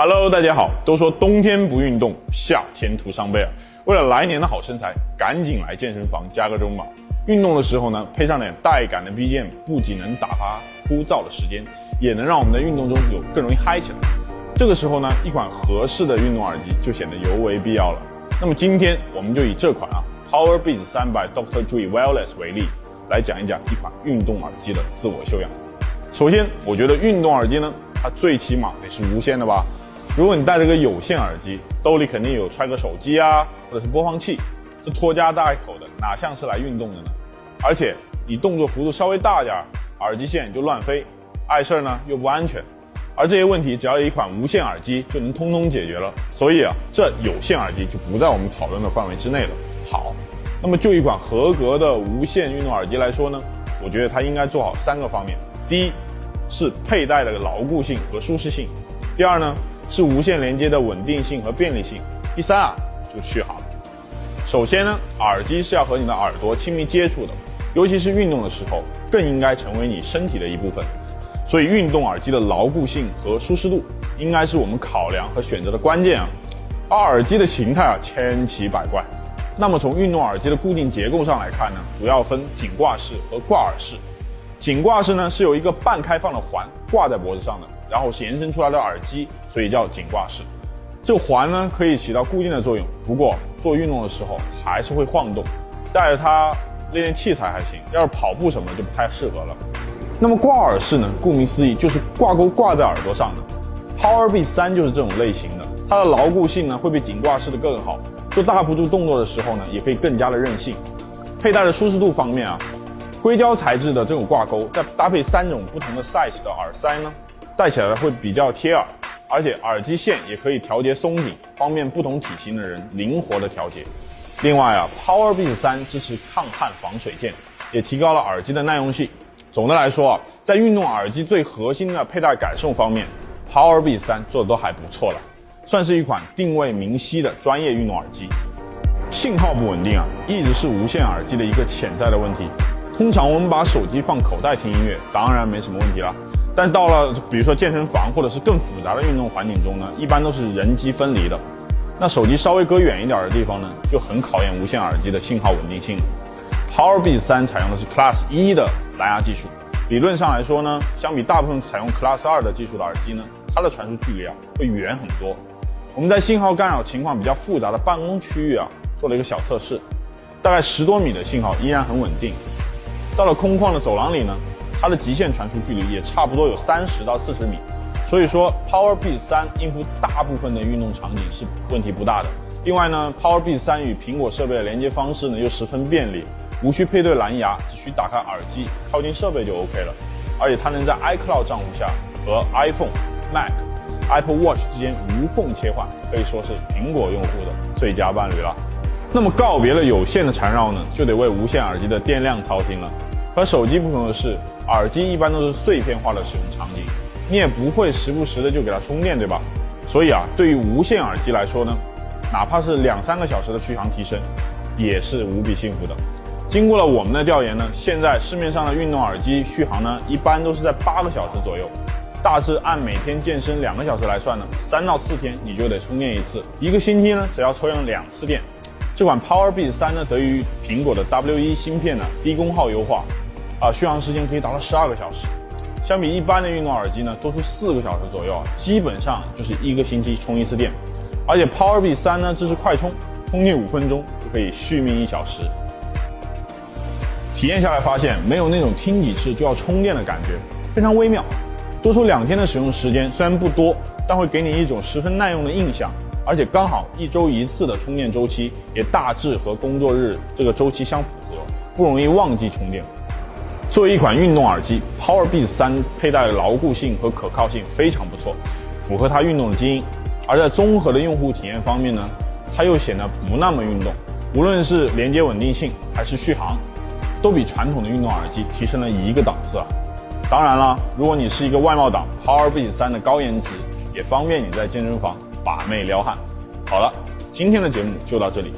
Hello，大家好。都说冬天不运动，夏天徒伤悲啊。为了来年的好身材，赶紧来健身房加个钟吧。运动的时候呢，配上点带感的 BGM，不仅能打发枯燥的时间，也能让我们在运动中有更容易嗨起来。这个时候呢，一款合适的运动耳机就显得尤为必要了。那么今天我们就以这款啊 Powerbeats 3 by Dr. Dre Wireless 为例，来讲一讲一款运动耳机的自我修养。首先，我觉得运动耳机呢，它最起码得是无线的吧。如果你戴着个有线耳机，兜里肯定有揣个手机啊，或者是播放器，这拖家带口的，哪像是来运动的呢？而且你动作幅度稍微大点儿，耳机线就乱飞，碍事儿呢又不安全。而这些问题，只要有一款无线耳机就能通通解决了。所以啊，这有线耳机就不在我们讨论的范围之内了。好，那么就一款合格的无线运动耳机来说呢，我觉得它应该做好三个方面：第一，是佩戴的牢固性和舒适性；第二呢。是无线连接的稳定性和便利性。第三啊，就续航。首先呢，耳机是要和你的耳朵亲密接触的，尤其是运动的时候，更应该成为你身体的一部分。所以，运动耳机的牢固性和舒适度，应该是我们考量和选择的关键啊。而耳机的形态啊，千奇百怪。那么，从运动耳机的固定结构上来看呢，主要分颈挂式和挂耳式。颈挂式呢，是有一个半开放的环挂在脖子上的。然后是延伸出来的耳机，所以叫颈挂式。这环呢可以起到固定的作用，不过做运动的时候还是会晃动。带着它练练器材还行，要是跑步什么的就不太适合了。那么挂耳式呢，顾名思义就是挂钩挂在耳朵上的。Power B 三就是这种类型的，它的牢固性呢会比颈挂式的更好，做大幅度动作的时候呢也可以更加的韧性。佩戴的舒适度方面啊，硅胶材质的这种挂钩，再搭配三种不同的 size 的耳塞呢。戴起来会比较贴耳，而且耳机线也可以调节松紧，方便不同体型的人灵活的调节。另外啊，Powerbeats 三支持抗汗防水键，也提高了耳机的耐用性。总的来说啊，在运动耳机最核心的佩戴感受方面，Powerbeats 三做的都还不错了，算是一款定位明晰的专业运动耳机。信号不稳定啊，一直是无线耳机的一个潜在的问题。通常我们把手机放口袋听音乐，当然没什么问题了。但到了比如说健身房或者是更复杂的运动环境中呢，一般都是人机分离的。那手机稍微隔远一点的地方呢，就很考验无线耳机的信号稳定性。Powerbeats 三采用的是 Class 一的蓝牙技术，理论上来说呢，相比大部分采用 Class 二的技术的耳机呢，它的传输距离啊会远很多。我们在信号干扰情况比较复杂的办公区域啊，做了一个小测试，大概十多米的信号依然很稳定。到了空旷的走廊里呢。它的极限传输距离也差不多有三十到四十米，所以说 Powerbeats 三应付大部分的运动场景是问题不大的。另外呢，Powerbeats 三与苹果设备的连接方式呢又十分便利，无需配对蓝牙，只需打开耳机靠近设备就 OK 了。而且它能在 iCloud 账户下和 iPhone、Mac、Apple Watch 之间无缝切换，可以说是苹果用户的最佳伴侣了。那么告别了有线的缠绕呢，就得为无线耳机的电量操心了。和手机不同的是，耳机一般都是碎片化的使用场景，你也不会时不时的就给它充电，对吧？所以啊，对于无线耳机来说呢，哪怕是两三个小时的续航提升，也是无比幸福的。经过了我们的调研呢，现在市面上的运动耳机续航呢，一般都是在八个小时左右，大致按每天健身两个小时来算呢，三到四天你就得充电一次，一个星期呢只要抽用两次电。这款 Powerbeats 三呢，得益于苹果的 W1 芯片的低功耗优化。啊，续航时间可以达到十二个小时，相比一般的运动耳机呢，多出四个小时左右啊，基本上就是一个星期充一次电。而且 Power B 三呢支持快充，充电五分钟就可以续命一小时。体验下来发现，没有那种听几次就要充电的感觉，非常微妙。多出两天的使用时间虽然不多，但会给你一种十分耐用的印象。而且刚好一周一次的充电周期，也大致和工作日这个周期相符合，不容易忘记充电。作为一款运动耳机，Powerbeats 三佩戴的牢固性和可靠性非常不错，符合它运动的基因。而在综合的用户体验方面呢，它又显得不那么运动。无论是连接稳定性还是续航，都比传统的运动耳机提升了一个档次啊！当然了，如果你是一个外貌党，Powerbeats 三的高颜值也方便你在健身房把妹撩汉。好了，今天的节目就到这里。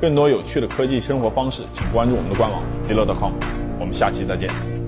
更多有趣的科技生活方式，请关注我们的官网 zero.com。我们下期再见。